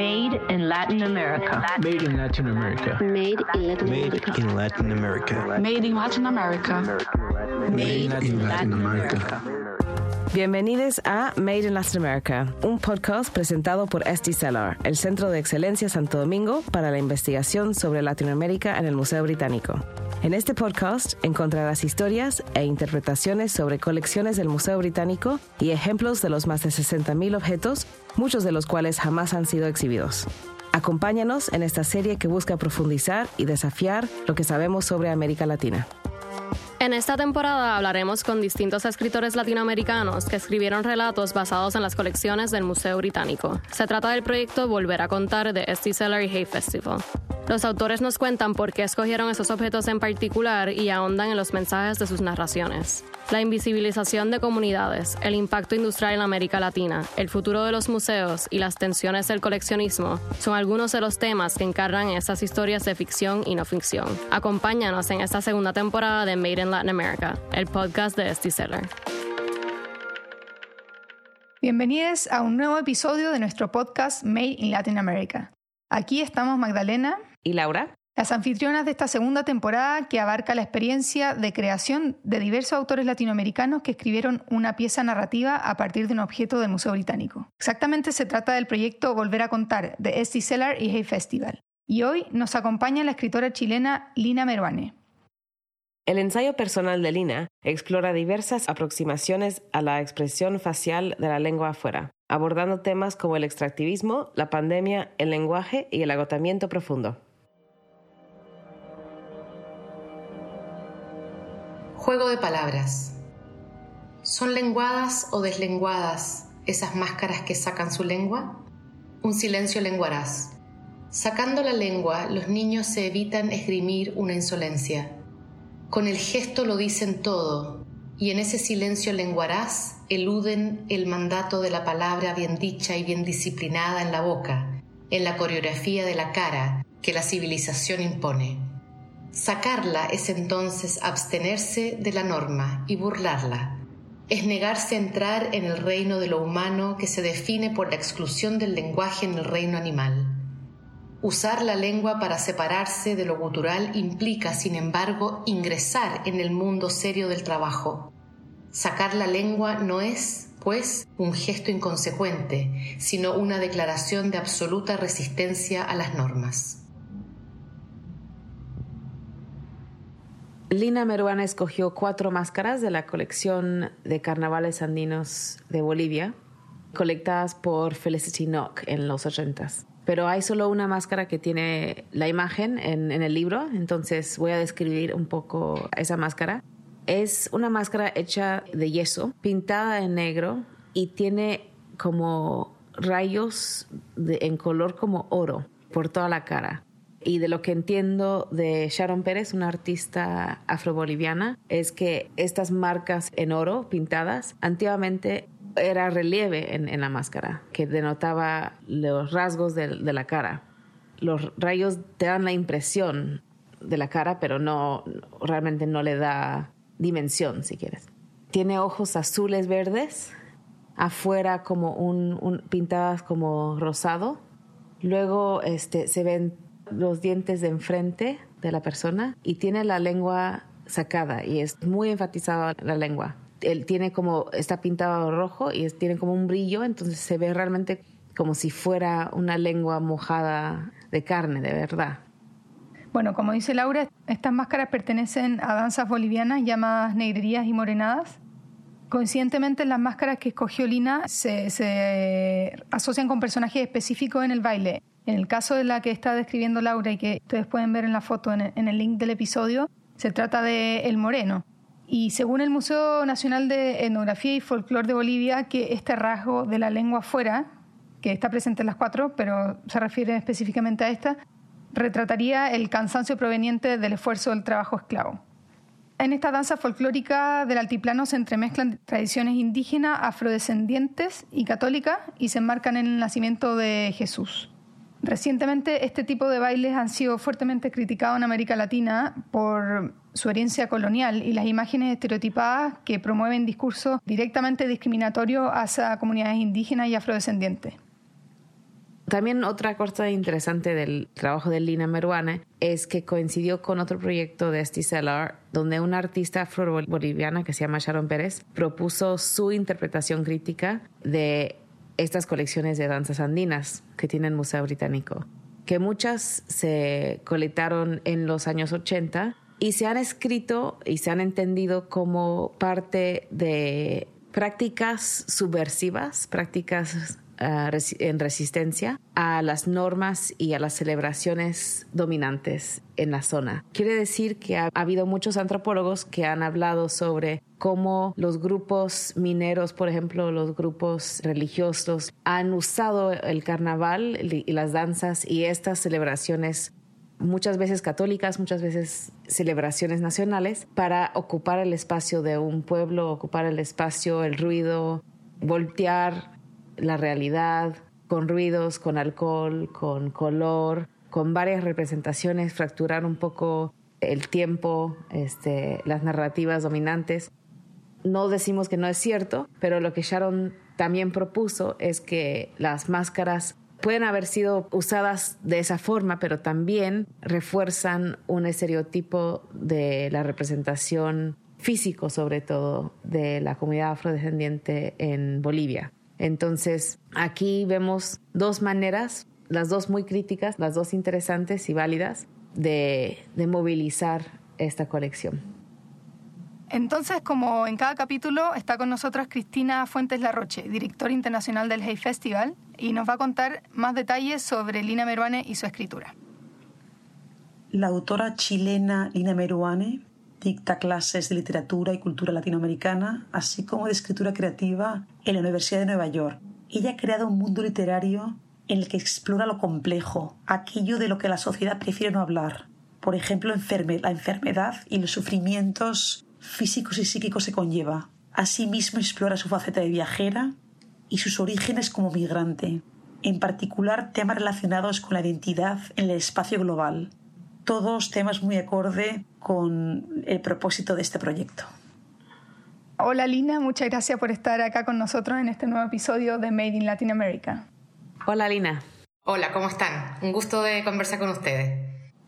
Made in Latin America. Made in Latin America. Made in Latin Made America. in Latin America. Made in Latin America. Made in Latin America. Bienvenidos a Made in Latin America, un podcast presentado por SD Cellar, el Centro de Excelencia Santo Domingo para la investigación sobre Latinoamérica en el Museo Británico. En este podcast encontrarás historias e interpretaciones sobre colecciones del Museo Británico y ejemplos de los más de 60.000 objetos, muchos de los cuales jamás han sido exhibidos. Acompáñanos en esta serie que busca profundizar y desafiar lo que sabemos sobre América Latina. En esta temporada hablaremos con distintos escritores latinoamericanos que escribieron relatos basados en las colecciones del Museo Británico. Se trata del proyecto Volver a Contar de Esty Cellar y Hay Festival. Los autores nos cuentan por qué escogieron esos objetos en particular y ahondan en los mensajes de sus narraciones. La invisibilización de comunidades, el impacto industrial en América Latina, el futuro de los museos y las tensiones del coleccionismo son algunos de los temas que encarnan estas historias de ficción y no ficción. Acompáñanos en esta segunda temporada de Made in Latin America, el podcast de Esty Cellar. Bienvenidos a un nuevo episodio de nuestro podcast Made in Latin America. Aquí estamos Magdalena, ¿Y Laura? las anfitrionas de esta segunda temporada que abarca la experiencia de creación de diversos autores latinoamericanos que escribieron una pieza narrativa a partir de un objeto del Museo Británico. Exactamente se trata del proyecto Volver a Contar de Esty Cellar y Hay Festival. Y hoy nos acompaña la escritora chilena Lina Meruane. El ensayo personal de Lina explora diversas aproximaciones a la expresión facial de la lengua afuera, abordando temas como el extractivismo, la pandemia, el lenguaje y el agotamiento profundo. Juego de palabras. ¿Son lenguadas o deslenguadas esas máscaras que sacan su lengua? Un silencio lenguaraz. Sacando la lengua, los niños se evitan esgrimir una insolencia. Con el gesto lo dicen todo, y en ese silencio lenguaraz eluden el mandato de la palabra bien dicha y bien disciplinada en la boca, en la coreografía de la cara que la civilización impone. Sacarla es entonces abstenerse de la norma y burlarla. Es negarse a entrar en el reino de lo humano que se define por la exclusión del lenguaje en el reino animal. Usar la lengua para separarse de lo gutural implica, sin embargo, ingresar en el mundo serio del trabajo. Sacar la lengua no es, pues, un gesto inconsecuente, sino una declaración de absoluta resistencia a las normas. Lina Meruana escogió cuatro máscaras de la colección de carnavales andinos de Bolivia, colectadas por Felicity Knock en los ochentas. Pero hay solo una máscara que tiene la imagen en, el libro, entonces voy a describir un poco esa máscara. Es una máscara hecha de yeso, pintada en negro y tiene como rayos en color como oro por toda la cara. Y de lo que entiendo de Sharon Pérez, una artista afroboliviana, es que estas marcas en oro pintadas antiguamente era relieve en, en la máscara, que denotaba los rasgos de, de la cara. Los rayos te dan la impresión de la cara, pero no realmente no le da dimensión, si quieres. Tiene ojos azules verdes, afuera como un, pintadas como rosado. Luego este, se ven los dientes de enfrente de la persona y tiene la lengua sacada y es muy enfatizada la lengua. Él tiene como, está pintado rojo y tiene como un brillo, entonces se ve realmente como si fuera una lengua mojada de carne, de verdad. Bueno, como dice Laura, estas máscaras pertenecen a danzas bolivianas llamadas negrerías y morenadas. Coincidentemente, las máscaras que escogió Lina se asocian con personajes específicos en el baile. En el caso de la que está describiendo Laura y que ustedes pueden ver en la foto en el, link del episodio, se trata de El Moreno. Y según el Museo Nacional de Etnografía y Folclore de Bolivia, que este rasgo de la lengua afuera, que está presente en las cuatro, pero se refiere específicamente a esta, retrataría el cansancio proveniente del esfuerzo del trabajo esclavo. En esta danza folclórica del altiplano se entremezclan tradiciones indígenas, afrodescendientes y católicas y se enmarcan en el nacimiento de Jesús. Recientemente este tipo de bailes han sido fuertemente criticados en América Latina por su herencia colonial y las imágenes estereotipadas que promueven discursos directamente discriminatorios hacia comunidades indígenas y afrodescendientes. También otra cosa interesante del trabajo de Lina Meruane es que coincidió con otro proyecto de Stellar, donde una artista afro-boliviana que se llama Sharon Pérez propuso su interpretación crítica de estas colecciones de danzas andinas que tiene el Museo Británico, que muchas se colectaron en los años 80 y se han escrito y se han entendido como parte de prácticas subversivas, prácticas en resistencia a las normas y a las celebraciones dominantes en la zona. Quiere decir que ha habido muchos antropólogos que han hablado sobre cómo los grupos mineros, por ejemplo, los grupos religiosos, han usado el carnaval y las danzas y estas celebraciones muchas veces católicas, muchas veces celebraciones nacionales, para ocupar el espacio de un pueblo, ocupar el espacio, el ruido, voltear la realidad con ruidos, con alcohol, con color, con varias representaciones, fracturar un poco el tiempo, este, las narrativas dominantes. No decimos que no es cierto, pero lo que Sharon también propuso es que las máscaras pueden haber sido usadas de esa forma, pero también refuerzan un estereotipo de la representación físico, sobre todo, de la comunidad afrodescendiente en Bolivia. Entonces, aquí vemos dos maneras, las dos muy críticas, las dos interesantes y válidas, de, movilizar esta colección. Entonces, como en cada capítulo, está con nosotros Cristina Fuentes Larroche, directora internacional del Hey Festival, y nos va a contar más detalles sobre Lina Meruane y su escritura. La autora chilena Lina Meruane dicta clases de literatura y cultura latinoamericana, así como de escritura creativa en la Universidad de Nueva York. Ella ha creado un mundo literario en el que explora lo complejo, aquello de lo que la sociedad prefiere no hablar. Por ejemplo, la enfermedad y los sufrimientos físicos y psíquicos que conlleva. Asimismo, explora su faceta de viajera y sus orígenes como migrante, en particular temas relacionados con la identidad en el espacio global, todos temas muy acorde con el propósito de este proyecto. Hola Lina, muchas gracias por estar acá con nosotros en este nuevo episodio de Made in Latin America. Hola Lina. Hola, ¿cómo están? Un gusto de conversar con ustedes.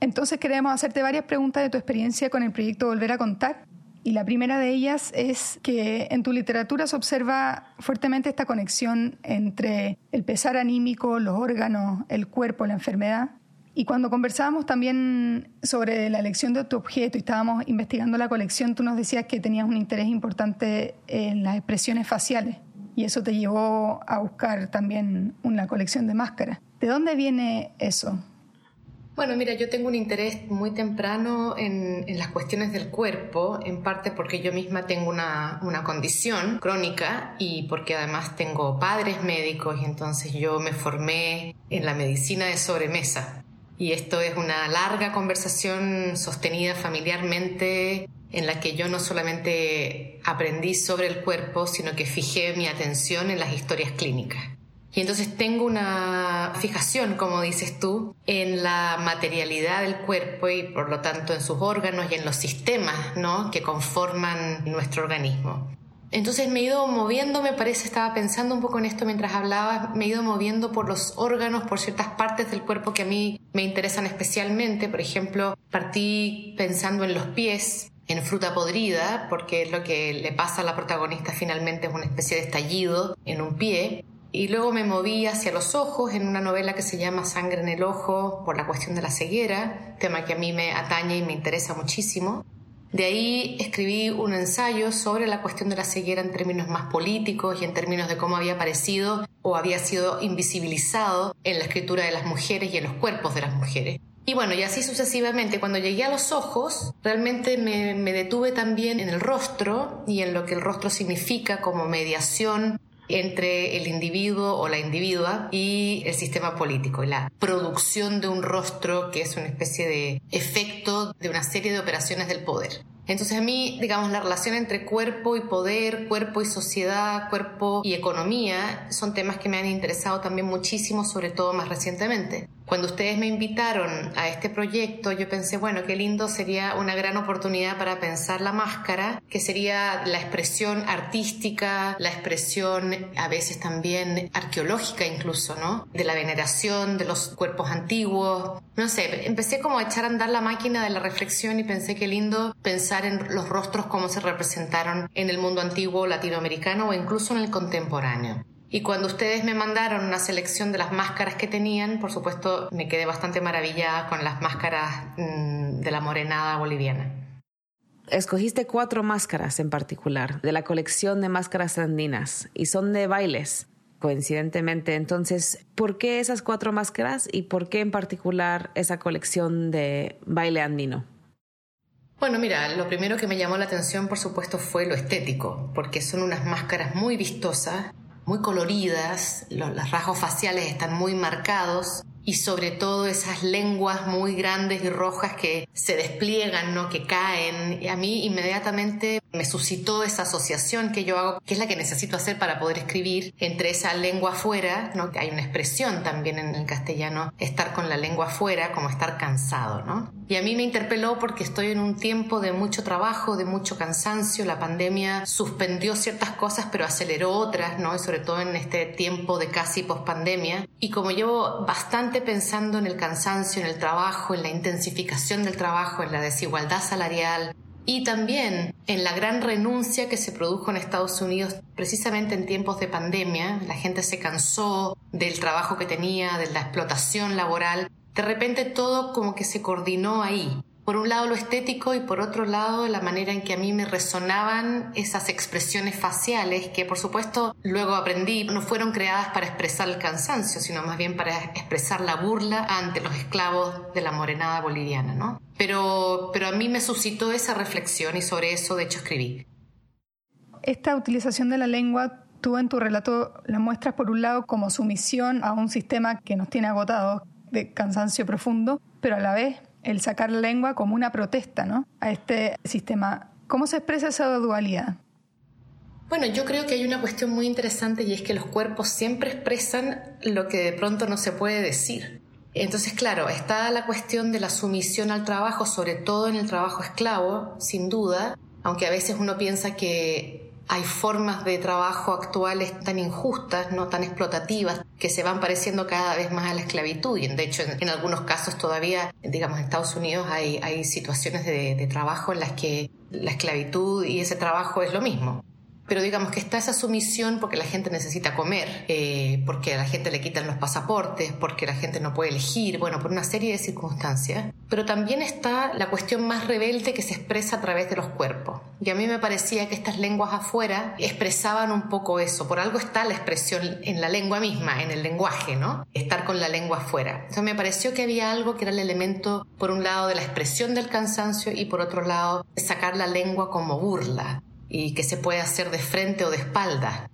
Entonces queremos hacerte varias preguntas de tu experiencia con el proyecto Volver a Contar. Y la primera de ellas es que en tu literatura se observa fuertemente esta conexión entre el pesar anímico, los órganos, el cuerpo, la enfermedad y cuando conversábamos también sobre la elección de tu objeto y estábamos investigando la colección, tú nos decías que tenías un interés importante en las expresiones faciales y eso te llevó a buscar también una colección de máscaras. ¿De dónde viene eso? Bueno, mira, yo tengo un interés muy temprano en, las cuestiones del cuerpo, en parte porque yo misma tengo una, una, condición crónica y porque además tengo padres médicos entonces yo me formé en la medicina de sobremesa. Y esto es una larga conversación sostenida familiarmente en la que yo no solamente aprendí sobre el cuerpo, sino que fijé mi atención en las historias clínicas. Y entonces tengo una fijación, como dices tú, en la materialidad del cuerpo y por lo tanto en sus órganos y en los sistemas ¿no? que conforman nuestro organismo. Entonces me he ido moviendo, me parece, estaba pensando un poco en esto mientras hablaba, me he ido moviendo por los órganos, por ciertas partes del cuerpo que a mí me interesan especialmente. Por ejemplo, partí pensando en los pies, en fruta podrida, porque lo que le pasa a la protagonista finalmente es una especie de estallido en un pie. Y luego me moví hacia los ojos en una novela que se llama Sangre en el ojo por la cuestión de la ceguera, tema que a mí me atañe y me interesa muchísimo. De ahí escribí un ensayo sobre la cuestión de la ceguera en términos más políticos y en términos de cómo había aparecido o había sido invisibilizado en la escritura de las mujeres y en los cuerpos de las mujeres. Y bueno, y así sucesivamente, cuando llegué a los ojos, realmente me, me, detuve también en el rostro y en lo que el rostro significa como mediación entre el individuo o la individua y el sistema político, la producción de un rostro que es una especie de efecto de una serie de operaciones del poder. Entonces a mí, digamos, la relación entre cuerpo y poder, cuerpo y sociedad, cuerpo y economía son temas que me han interesado también muchísimo, sobre todo más recientemente. Cuando ustedes me invitaron a este proyecto, yo pensé, bueno, qué lindo sería una gran oportunidad para pensar la máscara, que sería la expresión artística, la expresión a veces también arqueológica incluso, ¿no? De la veneración de los cuerpos antiguos. No sé, empecé como a echar a andar la máquina de la reflexión y pensé qué lindo pensar en los rostros como se representaron en el mundo antiguo latinoamericano o incluso en el contemporáneo. Y cuando ustedes me mandaron una selección de las máscaras que tenían, por supuesto me quedé bastante maravillada con las máscaras mm, de la morenada boliviana. Escogiste cuatro máscaras en particular de la colección de máscaras andinas y son de bailes, coincidentemente. Entonces, ¿por qué esas cuatro máscaras y por qué en particular esa colección de baile andino? Bueno, mira, lo primero que me llamó la atención, por supuesto, fue lo estético, porque son unas máscaras muy vistosas muy coloridas, los, rasgos faciales están muy marcados y sobre todo esas lenguas muy grandes y rojas que se despliegan, ¿no? que caen. A mí inmediatamente me suscitó esa asociación que yo hago, que es la que necesito hacer para poder escribir entre esa lengua afuera, ¿no? que hay una expresión también en el castellano, estar con la lengua afuera como estar cansado. ¿no? Y a mí me interpeló porque estoy en un tiempo de mucho trabajo, de mucho cansancio. La pandemia suspendió ciertas cosas, pero aceleró otras, ¿no? Y sobre todo en este tiempo de casi pospandemia. Y como llevo bastante pensando en el cansancio, en el trabajo, en la intensificación del trabajo, en la desigualdad salarial, y también en la gran renuncia que se produjo en Estados Unidos precisamente en tiempos de pandemia. La gente se cansó del trabajo que tenía, de la explotación laboral de repente todo como que se coordinó ahí. Por un lado lo estético y por otro lado la manera en que a mí me resonaban esas expresiones faciales que por supuesto luego aprendí no fueron creadas para expresar el cansancio, sino más bien para expresar la burla ante los esclavos de la morenada boliviana, ¿no? Pero, pero a mí me suscitó esa reflexión y sobre eso de hecho escribí. Esta utilización de la lengua tú en tu relato la muestras por un lado como sumisión a un sistema que nos tiene agotados, de cansancio profundo, pero a la vez el sacar la lengua como una protesta ¿no? a este sistema. ¿Cómo se expresa esa dualidad? Bueno, yo creo que hay una cuestión muy interesante y es que los cuerpos siempre expresan lo que de pronto no se puede decir. Entonces, claro, está la cuestión de la sumisión al trabajo, sobre todo en el trabajo esclavo, sin duda, aunque a veces uno piensa que hay formas de trabajo actuales tan injustas, no tan explotativas, que se van pareciendo cada vez más a la esclavitud. Y de hecho, en, algunos casos todavía, digamos, en Estados Unidos hay, hay situaciones de, de trabajo en las que la esclavitud y ese trabajo es lo mismo pero digamos que está esa sumisión porque la gente necesita comer, eh, porque a la gente le quitan los pasaportes, porque la gente no puede elegir, bueno, por una serie de circunstancias. Pero también está la cuestión más rebelde que se expresa a través de los cuerpos. Y a mí me parecía que estas lenguas afuera expresaban un poco eso. Por algo está la expresión en la lengua misma, en el lenguaje, ¿no? Estar con la lengua afuera. Entonces me pareció que había algo que era el elemento, por un lado, de la expresión del cansancio y por otro lado, sacar la lengua como burla y que se puede hacer de frente o de espalda.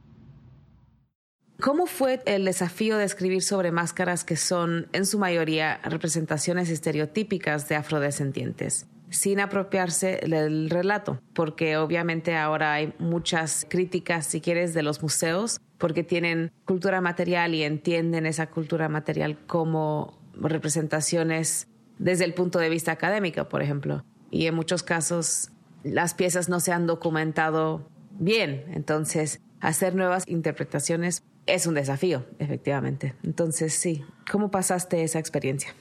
¿Cómo fue el desafío de escribir sobre máscaras que son, en su mayoría, representaciones estereotípicas de afrodescendientes, sin apropiarse del relato? Porque obviamente ahora hay muchas críticas, si quieres, de los museos, porque tienen cultura material y entienden esa cultura material como representaciones desde el punto de vista académico, por ejemplo. Y en muchos casos las piezas no se han documentado bien. Entonces, hacer nuevas interpretaciones es un desafío, efectivamente. Entonces, sí, ¿cómo pasaste esa experiencia?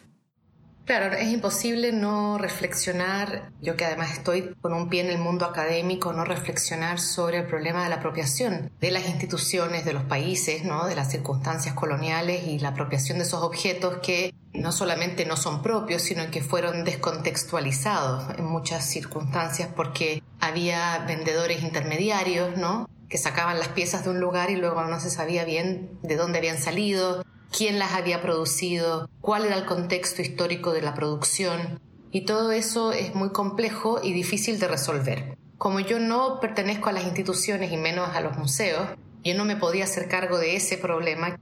Claro, es imposible no reflexionar, yo que además estoy con un pie en el mundo académico, no reflexionar sobre el problema de la apropiación de las instituciones, de los países, ¿no? de las circunstancias coloniales y la apropiación de esos objetos que no solamente no son propios, sino que fueron descontextualizados en muchas circunstancias porque había vendedores intermediarios, ¿no? que sacaban las piezas de un lugar y luego no se sabía bien de dónde habían salido, quién las había producido, cuál era el contexto histórico de la producción. Y todo eso es muy complejo y difícil de resolver. Como yo no pertenezco a las instituciones y menos a los museos, yo no me podía hacer cargo de ese problema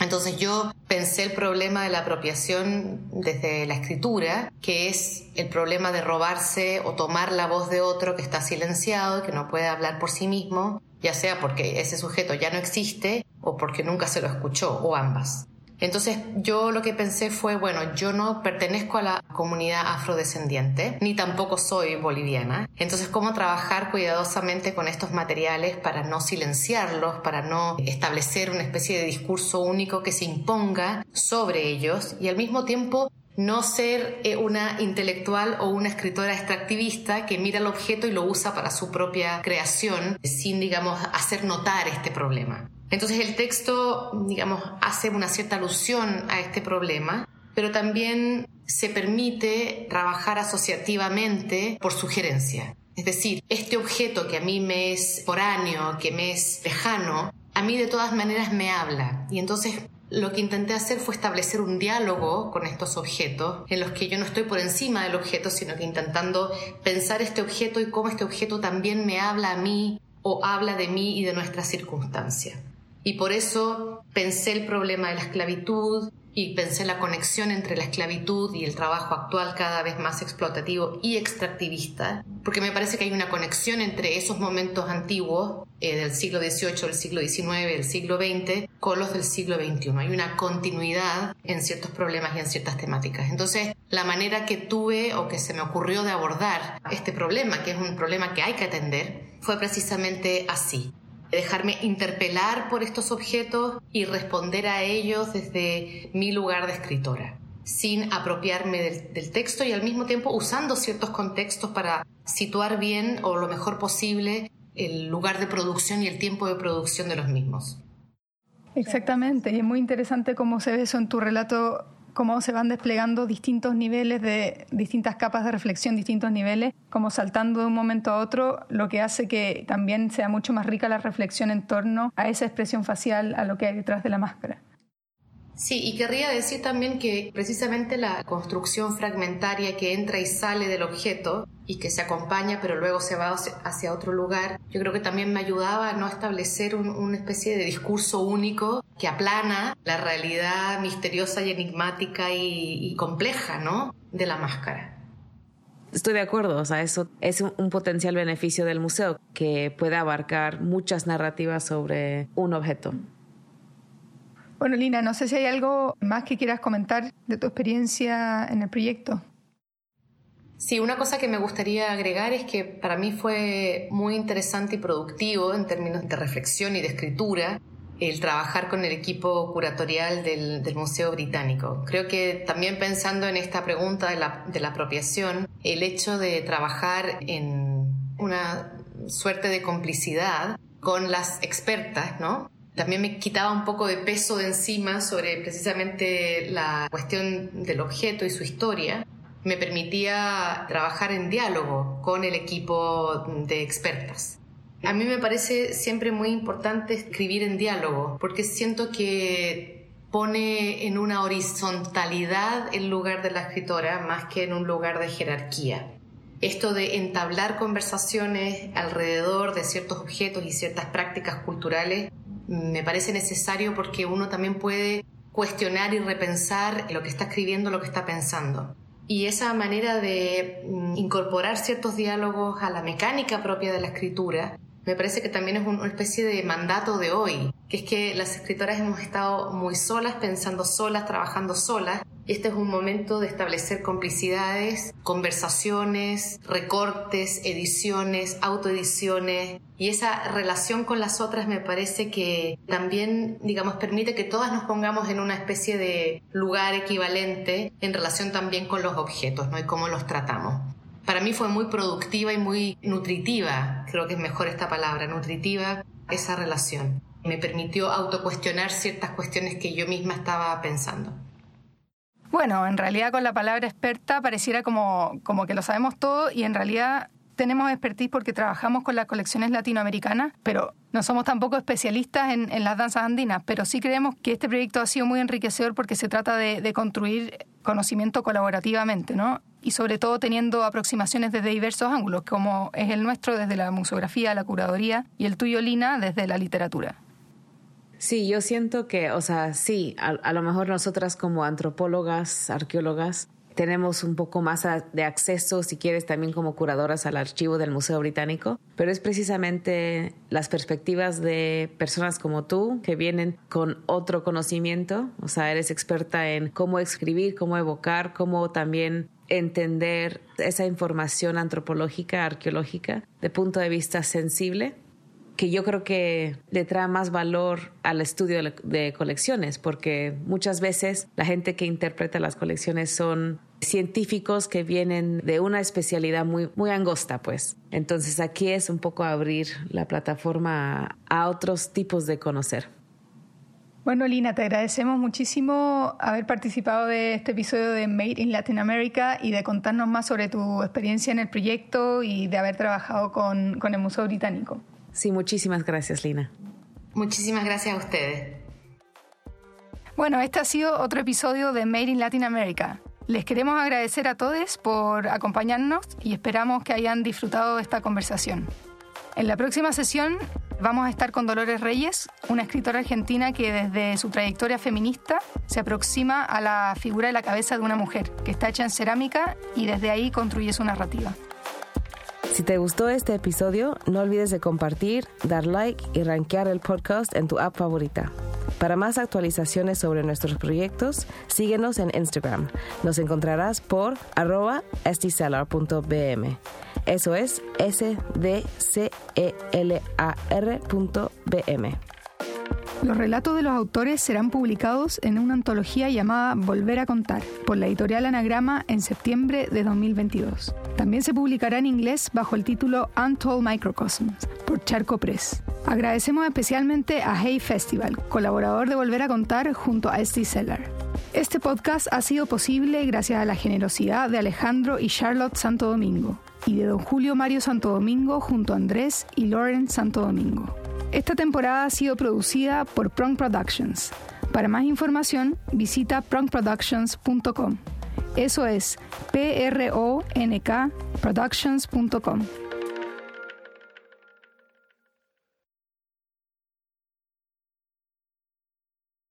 Entonces yo pensé el problema de la apropiación desde la escritura, que es el problema de robarse o tomar la voz de otro que está silenciado, que no puede hablar por sí mismo, ya sea porque ese sujeto ya no existe o porque nunca se lo escuchó, o ambas. Entonces yo lo que pensé fue, bueno, yo no pertenezco a la comunidad afrodescendiente, ni tampoco soy boliviana. Entonces, ¿cómo trabajar cuidadosamente con estos materiales para no silenciarlos, para no establecer una especie de discurso único que se imponga sobre ellos y al mismo tiempo no ser eh, una intelectual o una escritora extractivista que mira el objeto y lo usa para su propia creación sin, digamos, hacer notar este problema. Entonces el texto, digamos, hace una cierta alusión a este problema, pero también se permite trabajar asociativamente por sugerencia. Es decir, este objeto que a mí me es foráneo, que me es lejano, a mí de todas maneras me habla. Y entonces lo que intenté hacer fue establecer un diálogo con estos objetos, en los que yo no estoy por encima del objeto, sino que intentando pensar este objeto y cómo este objeto también me habla a mí o habla de mí y de nuestra circunstancia. Y por eso pensé el problema de la esclavitud y pensé la conexión entre la esclavitud y el trabajo actual cada vez más explotativo y extractivista, porque me parece que hay una conexión entre esos momentos antiguos eh, del siglo XVIII, del siglo XIX, del siglo XX, con los del siglo XXI. Hay una continuidad en ciertos problemas y en ciertas temáticas. Entonces, la manera que tuve o que se me ocurrió de abordar este problema, que es un problema que hay que atender, fue precisamente así dejarme interpelar por estos objetos y responder a ellos desde mi lugar de escritora, sin apropiarme del, texto y al mismo tiempo usando ciertos contextos para situar bien o lo mejor posible el lugar de producción y el tiempo de producción de los mismos. Exactamente, y es muy interesante cómo se ve eso en tu relato cómo se van desplegando distintos niveles de distintas capas de reflexión, distintos niveles, como saltando de un momento a otro, lo que hace que también sea mucho más rica la reflexión en torno a esa expresión facial, a lo que hay detrás de la máscara. Sí, y querría decir también que precisamente la construcción fragmentaria que entra y sale del objeto y que se acompaña pero luego se va hacia otro lugar, yo creo que también me ayudaba a no establecer una especie de discurso único que aplana la realidad misteriosa y enigmática y, compleja, ¿no? De la máscara. Estoy de acuerdo, o sea, eso es un potencial beneficio del museo que puede abarcar muchas narrativas sobre un objeto. Bueno, Lina, no sé si hay algo más que quieras comentar de tu experiencia en el proyecto. Sí, una cosa que me gustaría agregar es que para mí fue muy interesante y productivo en términos de reflexión y de escritura el trabajar con el equipo curatorial del, Museo Británico. Creo que también pensando en esta pregunta de la, de la apropiación, el hecho de trabajar en una suerte de complicidad con las expertas, ¿no? también me quitaba un poco de peso de encima sobre precisamente la cuestión del objeto y su historia. Me permitía trabajar en diálogo con el equipo de expertas. A mí me parece siempre muy importante escribir en diálogo porque siento que pone en una horizontalidad el lugar de la escritora más que en un lugar de jerarquía. Esto de entablar conversaciones alrededor de ciertos objetos y ciertas prácticas culturales me parece necesario porque uno también puede cuestionar y repensar lo que está escribiendo, lo que está pensando. Y esa manera de mm, incorporar ciertos diálogos a la mecánica propia de la escritura me parece que también es una especie de mandato de hoy, que es que las escritoras hemos estado muy solas, pensando solas, trabajando solas. Y este es un momento de establecer complicidades, conversaciones, recortes, ediciones, autoediciones. Y esa relación con las otras me parece que también, digamos, permite que todas nos pongamos en una especie de lugar equivalente en relación también con los objetos, ¿no? Y cómo los tratamos para mí fue muy productiva y muy nutritiva, creo que es mejor esta palabra, nutritiva, esa relación. Me permitió autocuestionar ciertas cuestiones que yo misma estaba pensando. Bueno, en realidad con la palabra experta pareciera como, como que lo sabemos todo y en realidad tenemos expertise porque trabajamos con las colecciones latinoamericanas, pero no somos tampoco especialistas en, las danzas andinas, pero sí creemos que este proyecto ha sido muy enriquecedor porque se trata de, de construir conocimiento colaborativamente, ¿no? y sobre todo teniendo aproximaciones desde diversos ángulos, como es el nuestro desde la museografía, la curaduría y el tuyo, Lina, desde la literatura. Sí, yo siento que, o sea, sí, a, a lo mejor nosotras como antropólogas, arqueólogas, tenemos un poco más de acceso, si quieres, también como curadoras al archivo del Museo Británico, pero es precisamente las perspectivas de personas como tú que vienen con otro conocimiento, o sea, eres experta en cómo escribir, cómo evocar, cómo también entender esa información antropológica, arqueológica, de punto de vista sensible que yo creo que le trae más valor al estudio de colecciones, porque muchas veces la gente que interpreta las colecciones son científicos que vienen de una especialidad muy, muy angosta, pues. Entonces aquí es un poco abrir la plataforma a, otros tipos de conocer. Bueno, Lina, te agradecemos muchísimo haber participado de este episodio de Made in Latin America y de contarnos más sobre tu experiencia en el proyecto y de haber trabajado con, con el Museo Británico. Sí, muchísimas gracias, Lina. Muchísimas gracias a ustedes. Bueno, este ha sido otro episodio de Made in Latin America. Les queremos agradecer a todos por acompañarnos y esperamos que hayan disfrutado de esta conversación. En la próxima sesión vamos a estar con Dolores Reyes, una escritora argentina que desde su trayectoria feminista se aproxima a la figura de la cabeza de una mujer, que está hecha en cerámica y desde ahí construye su narrativa. Si te gustó este episodio, no olvides de compartir, dar like y rankear el podcast en tu app favorita. Para más actualizaciones sobre nuestros proyectos, síguenos en Instagram. Nos encontrarás por arroba stcellar.bm. Eso es s d c e l a r.bm. Los relatos de los autores serán publicados en una antología llamada Volver a contar por la editorial Anagrama en septiembre de 2022. También se publicará en inglés bajo el título Untold Microcosms por Charco Press. Agradecemos especialmente a Hey Festival, colaborador de Volver a contar junto a SD Seller. Este podcast ha sido posible gracias a la generosidad de Alejandro y Charlotte Santo Domingo y de don Julio Mario Santo Domingo junto a Andrés y Lauren Santo Domingo. Esta temporada ha sido producida por Prong Productions. Para más información, visita prongproductions.com. Eso es p r o n k productions.com.